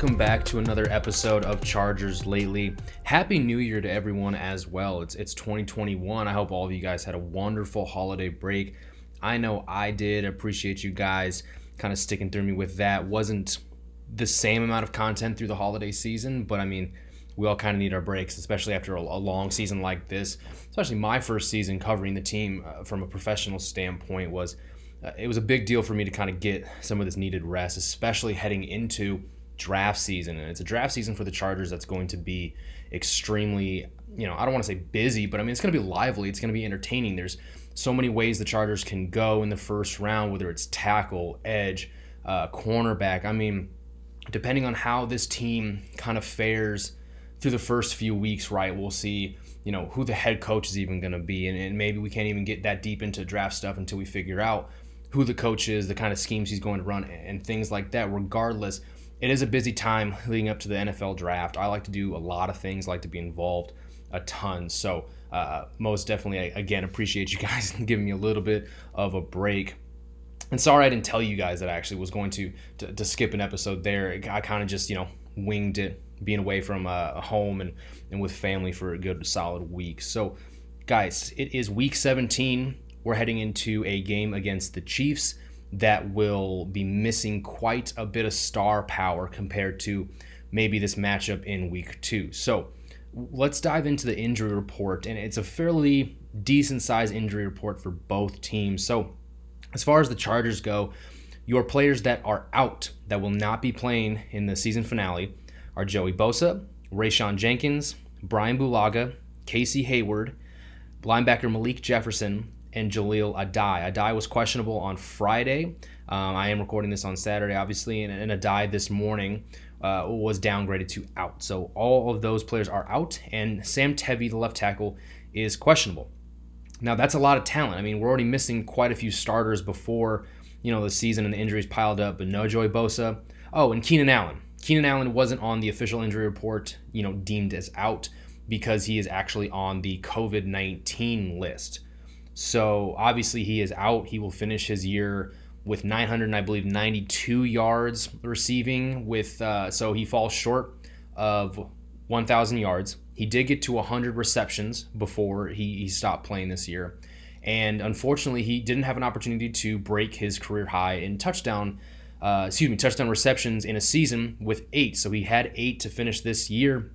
welcome back to another episode of Chargers Lately. Happy New Year to everyone as well. It's it's 2021. I hope all of you guys had a wonderful holiday break. I know I did. Appreciate you guys kind of sticking through me with that. Wasn't the same amount of content through the holiday season, but I mean, we all kind of need our breaks, especially after a, a long season like this. Especially my first season covering the team uh, from a professional standpoint was uh, it was a big deal for me to kind of get some of this needed rest, especially heading into draft season. And it's a draft season for the Chargers that's going to be extremely, you know, I don't want to say busy, but I mean, it's going to be lively. It's going to be entertaining. There's so many ways the Chargers can go in the first round, whether it's tackle, edge, uh, cornerback. I mean, depending on how this team kind of fares through the first few weeks, right, we'll see, you know, who the head coach is even going to be. And, and maybe we can't even get that deep into draft stuff until we figure out who the coach is, the kind of schemes he's going to run, and things like that. Regardless, it is a busy time leading up to the NFL draft. I like to do a lot of things, like to be involved a ton. So, uh, most definitely, I, again, appreciate you guys giving me a little bit of a break. And sorry I didn't tell you guys that I actually was going to to, to skip an episode there. I kind of just you know winged it, being away from uh, home and and with family for a good solid week. So, guys, it is week 17. We're heading into a game against the Chiefs that will be missing quite a bit of star power compared to maybe this matchup in week two. So let's dive into the injury report, and it's a fairly decent sized injury report for both teams. So, as far as the Chargers go, your players that are out that will not be playing in the season finale are Joey Bosa, Rayshawn Jenkins, Bryan Bulaga, Casey Hayward, linebacker Malik Jefferson, and Jaleel Adai. Adai was questionable on Friday. Um, I am recording this on Saturday, obviously, and, and Adai this morning uh, was downgraded to out. So all of those players are out, and Sam Tevi, the left tackle, is questionable. Now that's a lot of talent. I mean, we're already missing quite a few starters before you know the season and the injuries piled up. But no Joey Bosa. Oh, and Keenan Allen. Keenan Allen wasn't on the official injury report, you know, deemed as out because he is actually on the COVID 19 list. So obviously he is out. He will finish his year with 900, I believe, 92 yards receiving. With uh, so he falls short of 1,000 yards. He did get to 100 receptions before he, he stopped playing this year, and unfortunately he didn't have an opportunity to break his career high in touchdown. Uh, excuse me, touchdown receptions in a season with eight. So he had eight to finish this year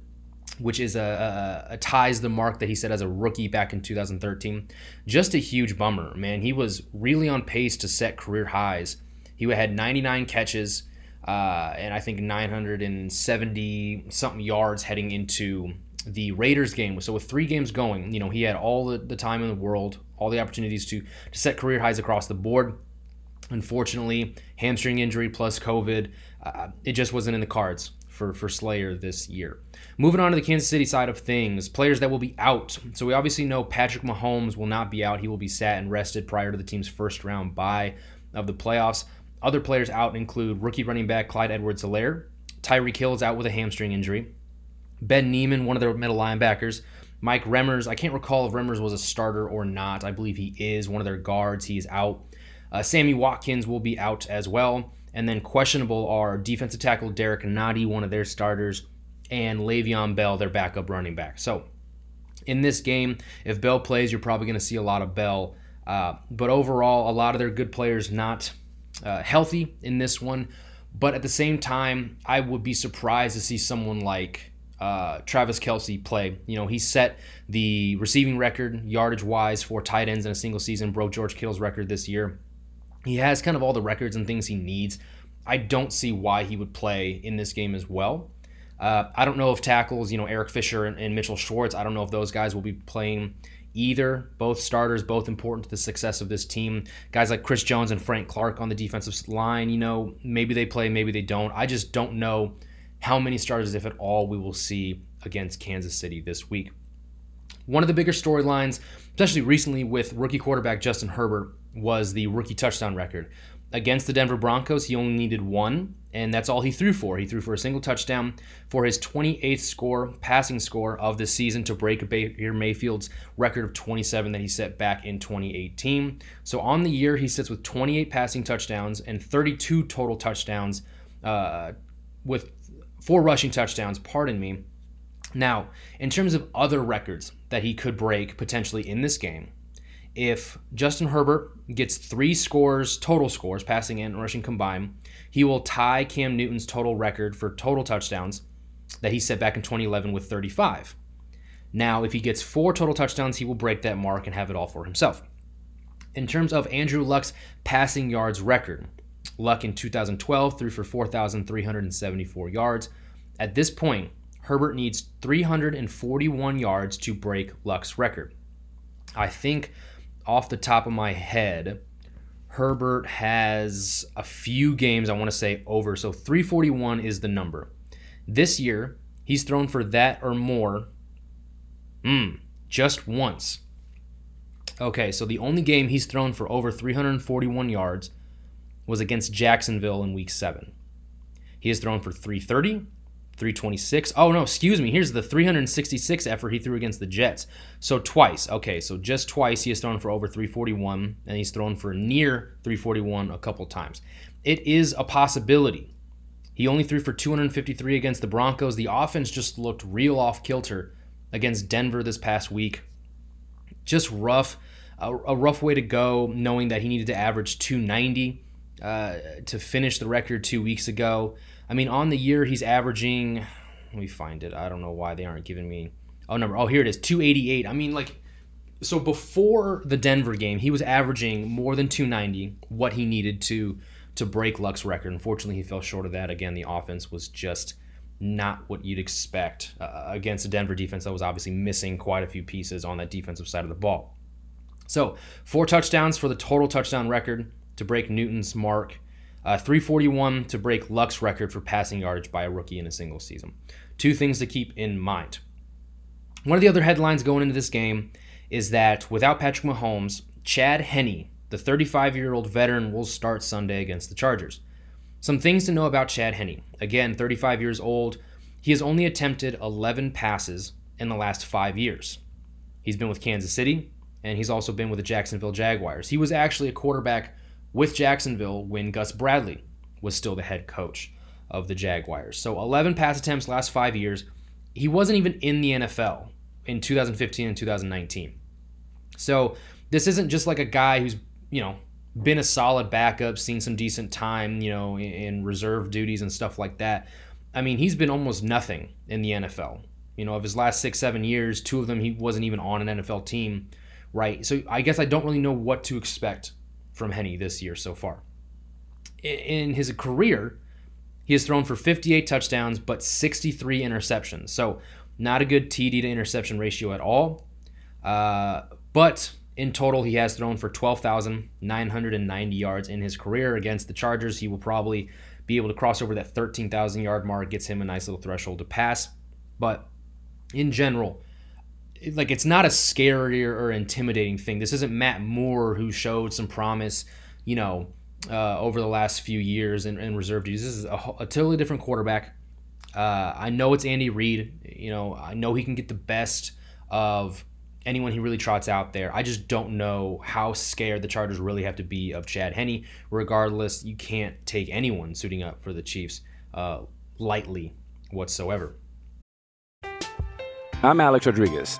which is a, a, a, ties the mark that he set as a rookie back in 2013. Just a huge bummer, man. He was really on pace to set career highs. He had 99 catches uh, and I think 970 something yards heading into the Raiders game. So with three games going, you know, he had all the, the time in the world, all the opportunities to to set career highs across the board. Unfortunately, hamstring injury plus COVID, uh, it just wasn't in the cards for, for Slayer this year. Moving on to the Kansas City side of things, players that will be out. So we obviously know Patrick Mahomes will not be out. He will be sat and rested prior to the team's first round bye of the playoffs. Other players out include rookie running back Clyde Edwards Helaire. Tyreek Hill is out with a hamstring injury. Ben Niemann, one of their middle linebackers. Mike Remmers, I can't recall if Remmers was a starter or not. I believe he is one of their guards. He is out. Uh, Sammy Watkins will be out as well. And then questionable are defensive tackle Derrick Nnadi, one of their starters, and Le'Veon Bell, their backup running back. So in this game, if Bell plays, you're probably going to see a lot of Bell. Uh, but overall, a lot of their good players not uh, healthy in this one. But at the same time, I would be surprised to see someone like uh, Travis Kelce play. You know, he set the receiving record yardage wise for tight ends in a single season, broke George Kittle's record this year. He has kind of all the records and things he needs. I don't see why he would play in this game as well. Uh, I don't know if tackles, you know, Eric Fisher and, and Mitchell Schwartz, I don't know if those guys will be playing either. Both starters, both important to the success of this team. Guys like Chris Jones and Frank Clark on the defensive line, you know, maybe they play, maybe they don't. I just don't know how many starters, if at all, we will see against Kansas City this week. One of the bigger storylines, especially recently with rookie quarterback Justin Herbert, was the rookie touchdown record. Against the Denver Broncos, he only needed one, and that's all he threw for. He threw for a single touchdown for his 28th score, passing score of the season to break Baker Mayfield's record of 27 that he set back in 2018. So on the year, he sits with 28 passing touchdowns and 32 total touchdowns, uh, with four rushing touchdowns, pardon me. Now, in terms of other records that he could break potentially in this game, if Justin Herbert gets three scores, total scores, passing and rushing combined, he will tie Cam Newton's total record for total touchdowns that he set back in 2011 with 35. Now, if he gets four total touchdowns, he will break that mark and have it all for himself. In terms of Andrew Luck's passing yards record, Luck in 2012 threw for 4,374 yards. At this point, Herbert needs 341 yards to break Luck's record. I think off the top of my head, Herbert has a few games I want to say over. So 341 is the number. This year, he's thrown for that or more. Hmm, just once. Okay, so the only game he's thrown for over 341 yards was against Jacksonville in week 7. He has thrown for 330, 326. Oh no, excuse me. Here's the 366 effort he threw against the Jets. So twice. Okay, so just twice he has thrown for over 341 and he's thrown for near 341 a couple times. It is a possibility. He only threw for 253 against the Broncos. The offense just looked real off kilter against Denver this past week. Just rough, a, rough way to go knowing that he needed to average 290 uh, to finish the record 2 weeks ago. I mean, on the year, he's averaging. Let me find it. I don't know why they aren't giving me. Oh, number. Oh, here it is 288. I mean, like, so before the Denver game, he was averaging more than 290, what he needed to to break Luck's record. Unfortunately, he fell short of that. Again, the offense was just not what you'd expect uh, against a Denver defense that was obviously missing quite a few pieces on that defensive side of the ball. So, four touchdowns for the total touchdown record to break Newton's mark. Uh, 341 to break Luck's record for passing yardage by a rookie in a single season. Two things to keep in mind. One of the other headlines going into this game is that without Patrick Mahomes, Chad Henne, the 35 year old veteran, will start Sunday against the Chargers. Some things to know about Chad Henne. Again, 35 years old. He has only attempted 11 passes in the last five years. He's been with Kansas City, and he's also been with the Jacksonville Jaguars. He was actually a quarterback with Jacksonville when Gus Bradley was still the head coach of the Jaguars. So 11 pass attempts last five years. He wasn't even in the NFL in 2015 and 2019. So this isn't just like a guy who's, you know, been a solid backup, seen some decent time, you know, in reserve duties and stuff like that. I mean, he's been almost nothing in the NFL. You know, of his last six, seven years, two of them he wasn't even on an NFL team, right? So I guess I don't really know what to expect from Henne this year so far. In his career, he has thrown for 58 touchdowns but 63 interceptions. So not a good TD to interception ratio at all. Uh, but In total, he has thrown for 12,990 yards in his career against the Chargers. He will probably be able to cross over that 13,000 yard mark, gets him a nice little threshold to pass. But in general, like it's not a scary or intimidating thing. This isn't Matt Moore who showed some promise, you know, uh, over the last few years in, in reserve duties. This is a, a totally different quarterback. Uh, I know it's Andy Reid. You know, I know he can get the best of anyone he really trots out there. I just don't know how scared the Chargers really have to be of Chad Henne. Regardless, you can't take anyone suiting up for the Chiefs uh, lightly whatsoever. I'm Alex Rodriguez.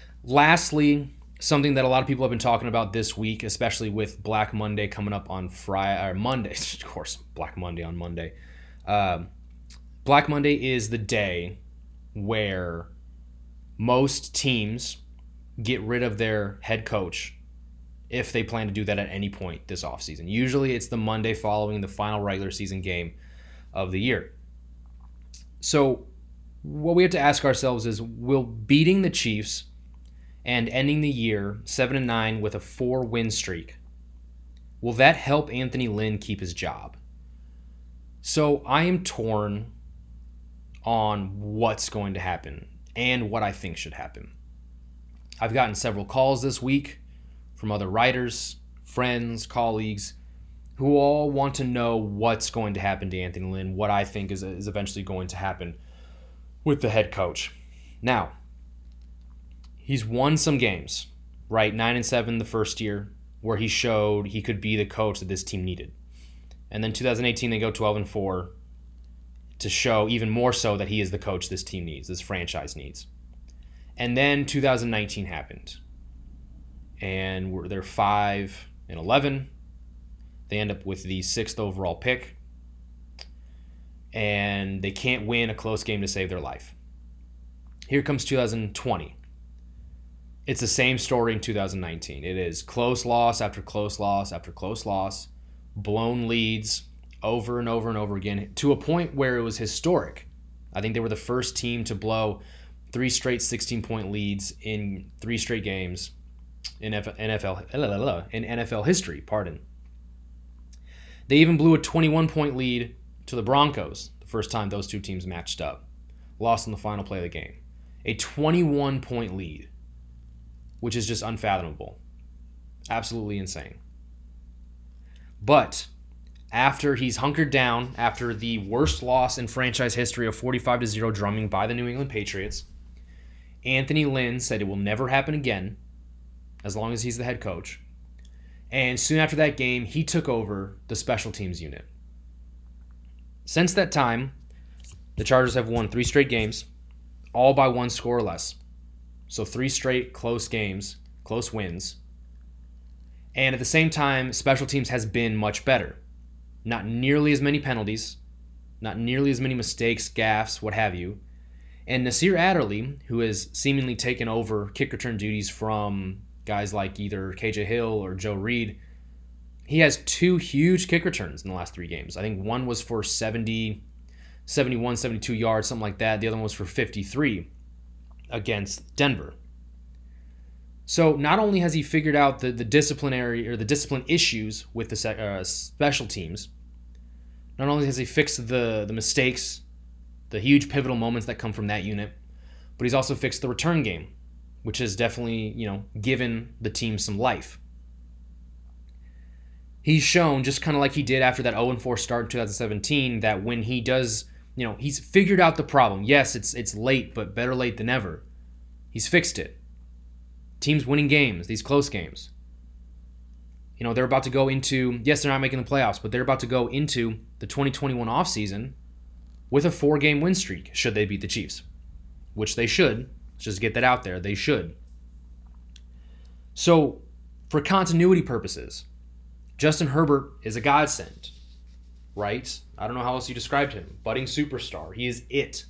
lastly, something that a lot of people have been talking about this week, especially with Black Monday coming up on Friday or Monday, of course, Black Monday on Monday. Um, Black Monday is the day where most teams get rid of their head coach if they plan to do that at any point this offseason. Usually it's the Monday following the final regular season game of the year. So what we have to ask ourselves is will beating the Chiefs and ending the year 7 and 9 with a 4 win streak will that help Anthony Lynn keep his job? So I am torn on what's going to happen and what I think should happen. I've gotten several calls this week from other writers, friends, colleagues who all want to know what's going to happen to Anthony Lynn, what I think is, is eventually going to happen with the head coach. Now, he's won some games, right? 9 and 7 the first year where he showed he could be the coach that this team needed. And then 2018 they go 12 and 4 to show even more so that he is the coach this team needs, this franchise needs. And then 2019 happened. And we're, they're 5 and 11. They end up with the 6th overall pick and they can't win a close game to save their life. Here comes 2020. It's the same story in 2019. It is close loss after close loss after close loss, blown leads over and over and over again to a point where it was historic. I think they were the first team to blow three straight 16 point leads in three straight games in NFL in NFL history, pardon. They even blew a 21 point lead to the Broncos the first time those two teams matched up. Lost in the final play of the game. A 21 point lead, which is just unfathomable. Absolutely insane. But after he's hunkered down, after the worst loss in franchise history of 45 to 0 drumming by the New England Patriots, Anthony Lynn said it will never happen again as long as he's the head coach. And soon after that game, he took over the special teams unit. Since that time, the Chargers have won three straight games, all by one score or less. So, three straight close games, close wins. And at the same time, special teams has been much better. Not nearly as many penalties, not nearly as many mistakes, gaffes, what have you. And Nasir Adderley, who has seemingly taken over kick return duties from guys like either KJ Hill or Joe Reed, he has two huge kick returns in the last three games. I think one was for 70, 71, 72 yards, something like that. The other one was for 53 against Denver. So not only has he figured out the, the disciplinary or the discipline issues with the sec- uh, special teams, not only has he fixed the, the mistakes, the huge pivotal moments that come from that unit, but he's also fixed the return game, which has definitely, you know, given the team some life he's shown just kind of like he did after that 0-4 start in 2017 that when he does you know he's figured out the problem. Yes it's it's late but better late than never he's fixed it. Teams winning games these close games. You know they're about to go into yes they're not making the playoffs but they're about to go into the 2021 offseason with a four game win streak should they beat the chiefs which they should. Let's just get that out there. They should. So for continuity purposes, Justin Herbert is a godsend, right? I don't know how else you described him. Budding superstar. He is it.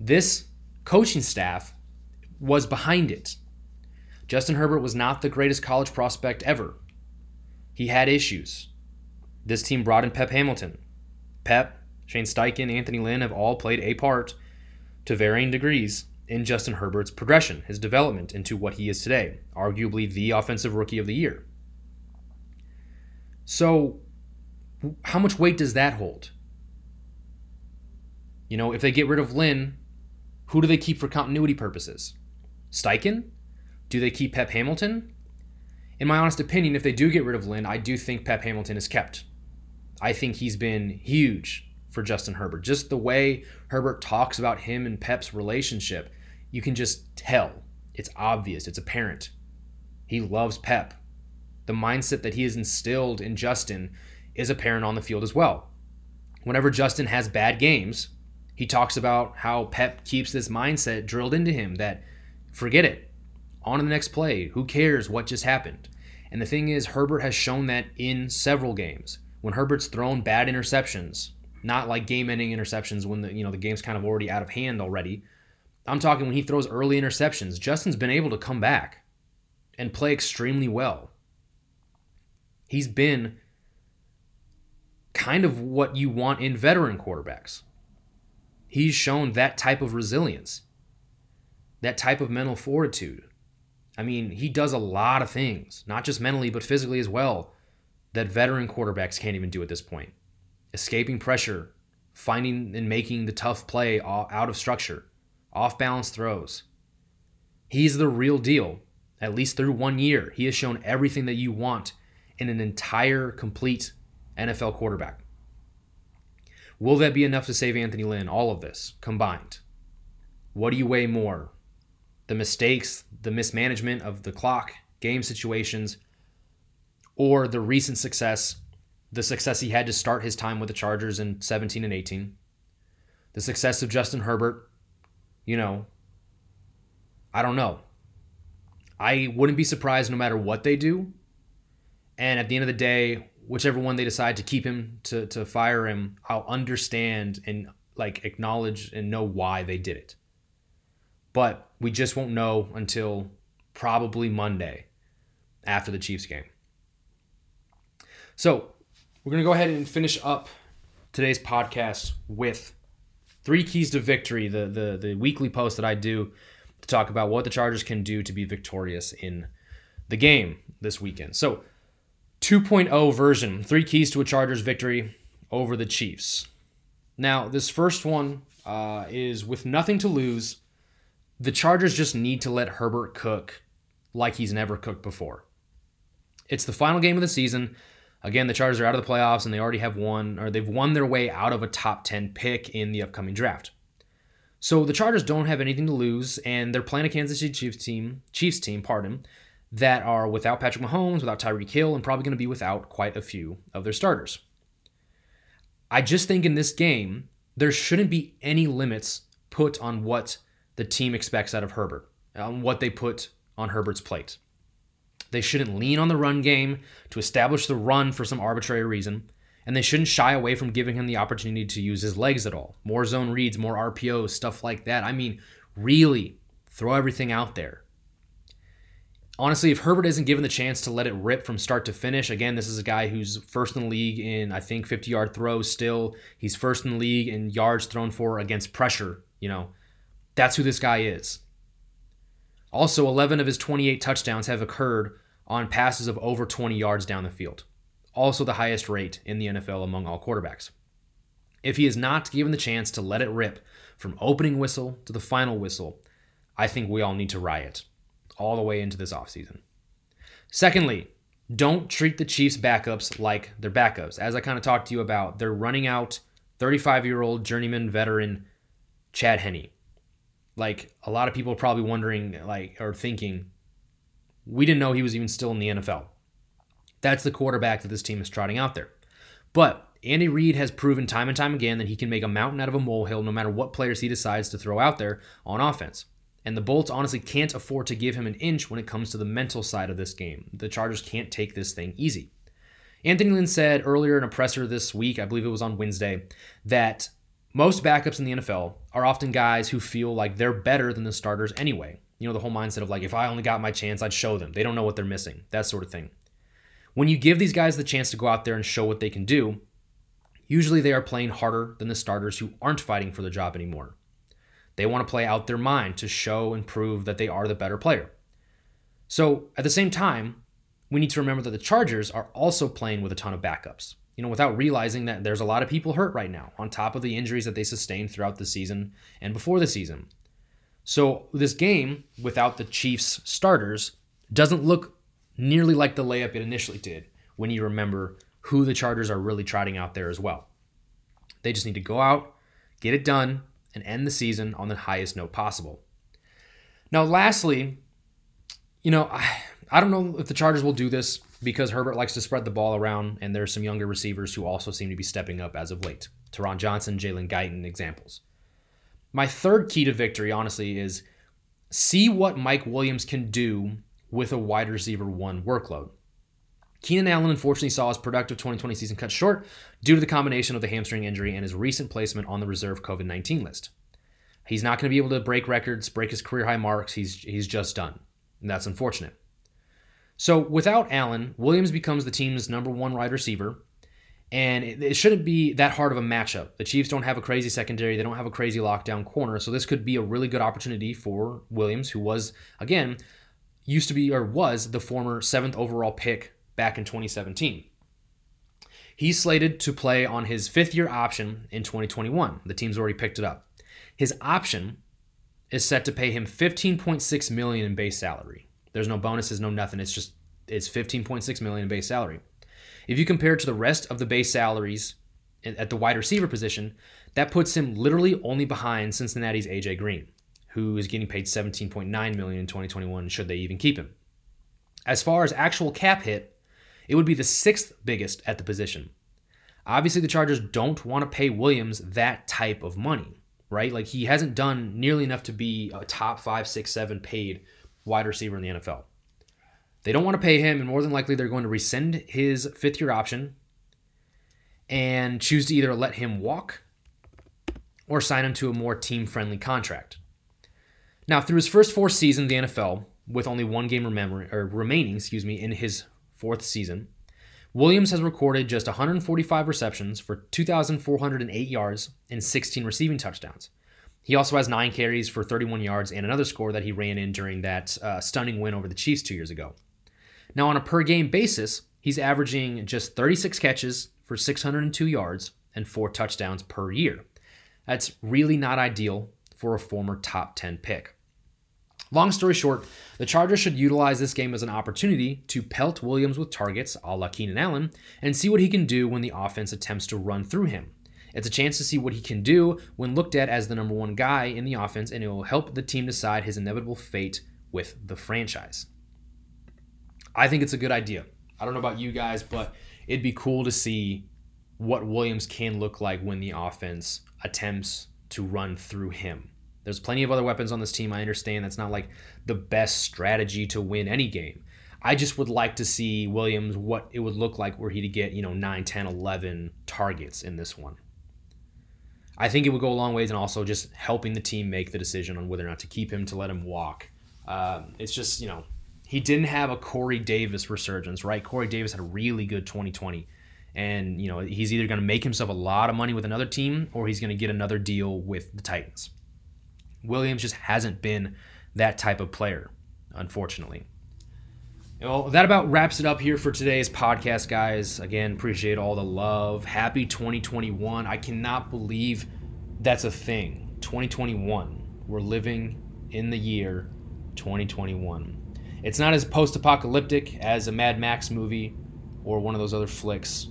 This coaching staff was behind it. Justin Herbert was not the greatest college prospect ever. He had issues. This team brought in Pep Hamilton. Pep, Shane Steichen, Anthony Lynn have all played a part to varying degrees in Justin Herbert's progression, his development into what he is today, arguably the offensive rookie of the year. So, how much weight does that hold? You know, if they get rid of Lynn, who do they keep for continuity purposes? Steichen? Do they keep Pep Hamilton? In my honest opinion, if they do get rid of Lynn, I do think Pep Hamilton is kept. I think he's been huge for Justin Herbert. Just the way Herbert talks about him and Pep's relationship, you can just tell. It's obvious, it's apparent. He loves Pep. The mindset that he has instilled in Justin is apparent on the field as well. Whenever Justin has bad games, he talks about how Pep keeps this mindset drilled into him that forget it, on to the next play, who cares what just happened. And the thing is, Herbert has shown that in several games. When Herbert's thrown bad interceptions, not like game-ending interceptions when the you know the game's kind of already out of hand already. I'm talking when he throws early interceptions. Justin's been able to come back and play extremely well. He's been kind of what you want in veteran quarterbacks. He's shown that type of resilience, that type of mental fortitude. I mean, he does a lot of things, not just mentally, but physically as well, that veteran quarterbacks can't even do at this point. Escaping pressure, finding and making the tough play out of structure, off balance throws. He's the real deal. At least through one year, he has shown everything that you want in an entire, complete NFL quarterback. Will that be enough to save Anthony Lynn? All of this combined. What do you weigh more? The mistakes, the mismanagement of the clock, game situations, or the recent success, the success he had to start his time with the Chargers in 17 and 18, the success of Justin Herbert, you know, I don't know. I wouldn't be surprised no matter what they do. And at the end of the day, whichever one they decide to keep him to to fire him, I'll understand and like acknowledge and know why they did it. But we just won't know until probably Monday after the Chiefs game. So, we're going to go ahead and finish up today's podcast with three keys to victory, the the the weekly post that I do to talk about what the Chargers can do to be victorious in the game this weekend. So, 2.0 version, three keys to a Chargers victory over the Chiefs. Now, this first one uh, is with nothing to lose. The Chargers just need to let Herbert cook like he's never cooked before. It's the final game of the season. Again, the Chargers are out of the playoffs and they already have won, or they've won their way out of a top 10 pick in the upcoming draft. So the Chargers don't have anything to lose, and they're playing a Kansas City Chiefs team, Chiefs team, pardon, that are without Patrick Mahomes, without Tyreek Hill, and probably going to be without quite a few of their starters. I just think in this game, there shouldn't be any limits put on what the team expects out of Herbert, on what they put on Herbert's plate. They shouldn't lean on the run game to establish the run for some arbitrary reason, and they shouldn't shy away from giving him the opportunity to use his legs at all. More zone reads, more RPOs, stuff like that. I mean, really throw everything out there. Honestly, if Herbert isn't given the chance to let it rip from start to finish, again, this is a guy who's first in the league in, I think, 50 yard throws still. He's first in the league in yards thrown for against pressure. You know, that's who this guy is. Also, 11 of his 28 touchdowns have occurred on passes of over 20 yards down the field, also the highest rate in the NFL among all quarterbacks. If he is not given the chance to let it rip from opening whistle to the final whistle, I think we all need to riot all the way into this offseason. Secondly, don't treat the Chiefs backups like they're backups. As I kind of talked to you about, they're running out 35 year old journeyman veteran Chad Henne like a lot of people are probably wondering like or thinking we didn't know he was even still in the NFL. That's the quarterback that this team is trotting out there. But Andy Reid has proven time and time again that he can make a mountain out of a molehill no matter what players he decides to throw out there on offense. And the Bolts honestly can't afford to give him an inch when it comes to the mental side of this game. The Chargers can't take this thing easy. Anthony Lynn said earlier in a presser this week, I believe it was on Wednesday, that most backups in the NFL are often guys who feel like they're better than the starters anyway. You know, the whole mindset of like, if I only got my chance, I'd show them. They don't know what they're missing, that sort of thing. When you give these guys the chance to go out there and show what they can do, usually they are playing harder than the starters who aren't fighting for the job anymore. They want to play out their mind to show and prove that they are the better player. So at the same time, we need to remember that the Chargers are also playing with a ton of backups. You know, without realizing that there's a lot of people hurt right now, on top of the injuries that they sustained throughout the season and before the season. So this game, without the Chiefs starters, doesn't look nearly like the layup it initially did when you remember who the Chargers are really trotting out there as well. They just need to go out, get it done, and end the season on the highest note possible. Now, lastly, you know, I, I don't know if the Chargers will do this because Herbert likes to spread the ball around, and there's some younger receivers who also seem to be stepping up as of late. Tyron Johnson, Jalen Guyton, examples. My third key to victory, honestly, is see what Mike Williams can do with a wide receiver one workload. Keenan Allen unfortunately saw his productive 2020 season cut short due to the combination of the hamstring injury and his recent placement on the reserve COVID 19 list. He's not going to be able to break records, break his career high marks. He's, he's just done. And that's unfortunate. So without Allen, Williams becomes the team's number one wide receiver. And it, it, shouldn't be that hard of a matchup. The Chiefs don't have a crazy secondary. They don't have a crazy lockdown corner. So this could be a really good opportunity for Williams, who was, again, used to be or was the former seventh overall pick back in 2017. He's slated to play on his fifth year option in 2021. The team's already picked it up. His option is set to pay him 15.6 million in base salary. There's no bonuses, no nothing. It's just it's 15.6 million in base salary. If you compare it to the rest of the base salaries at the wide receiver position, that puts him literally only behind Cincinnati's AJ Green, who is getting paid 17.9 million in 2021 should they even keep him. As far as actual cap hit, it would be the sixth biggest at the position. Obviously, the Chargers don't want to pay Williams that type of money, right? Like he hasn't done nearly enough to be a top five, six, seven paid wide receiver in the NFL. They don't want to pay him, and more than likely, they're going to rescind his fifth year option and choose to either let him walk or sign him to a more team friendly contract. Now, through his first four seasons in the NFL, with only one game remembering, or remaining, excuse me, in his fourth season, Williams has recorded just 145 receptions for 2,408 yards and 16 receiving touchdowns. He also has nine carries for 31 yards and another score that he ran in during that uh, stunning win over the Chiefs two years ago. Now, on a per game basis, he's averaging just 36 catches for 602 yards and four touchdowns per year. That's really not ideal for a former top 10 pick. Long story short, the Chargers should utilize this game as an opportunity to pelt Williams with targets a la Keenan Allen and see what he can do when the offense attempts to run through him. It's a chance to see what he can do when looked at as the number one guy in the offense, and it will help the team decide his inevitable fate with the franchise. I think it's a good idea. I don't know about you guys, but it'd be cool to see what Williams can look like when the offense attempts to run through him. There's plenty of other weapons on this team. I understand that's not like the best strategy to win any game. I just would like to see Williams what it would look like were he to get, you know, 9, 10, 11 targets in this one. I think it would go a long ways and also just helping the team make the decision on whether or not to keep him, to let him walk. Um, it's just, you know, he didn't have a Corey Davis resurgence, right? Corey Davis had a really good 2020. And, you know, he's either going to make himself a lot of money with another team or he's going to get another deal with the Titans. Williams just hasn't been that type of player, unfortunately. Well, that about wraps it up here for today's podcast, guys. Again, appreciate all the love. Happy 2021. I cannot believe that's a thing. 2021. We're living in the year 2021. It's not as post apocalyptic as a Mad Max movie or one of those other flicks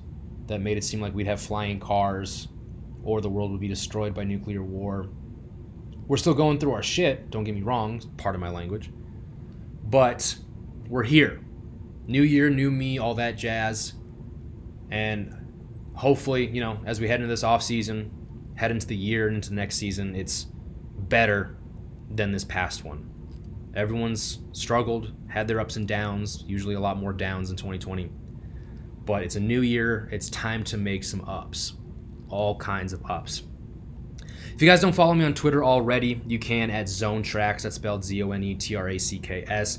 that made it seem like we'd have flying cars or the world would be destroyed by nuclear war. We're still going through our shit, don't get me wrong, part of my language. But we're here. New year, new me, all that jazz. And hopefully, you know, as we head into this off season, head into the year and into the next season, it's better than this past one. Everyone's struggled, had their ups and downs, usually a lot more downs in 2020. But it's a new year, it's time to make some ups. All kinds of ups. If you guys don't follow me on Twitter already, you can at Zone Tracks. That's spelled Z O N E T R A C K S.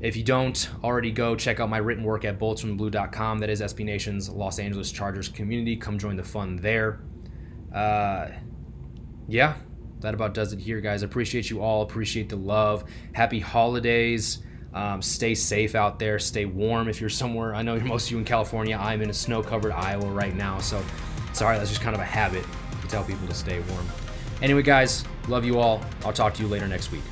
If you don't already go check out my written work at boltsfromtheblue.com. That is SB Nation's Los Angeles Chargers community. Come join the fun there. Uh, yeah, that about does it here, guys. Appreciate you all. Appreciate the love. Happy holidays. Um, stay safe out there. Stay warm if you're somewhere. I know most of you in California. I'm in a snow-covered Iowa right now, so sorry. That's just kind of a habit to tell people to stay warm. Anyway, guys, love you all. I'll talk to you later next week.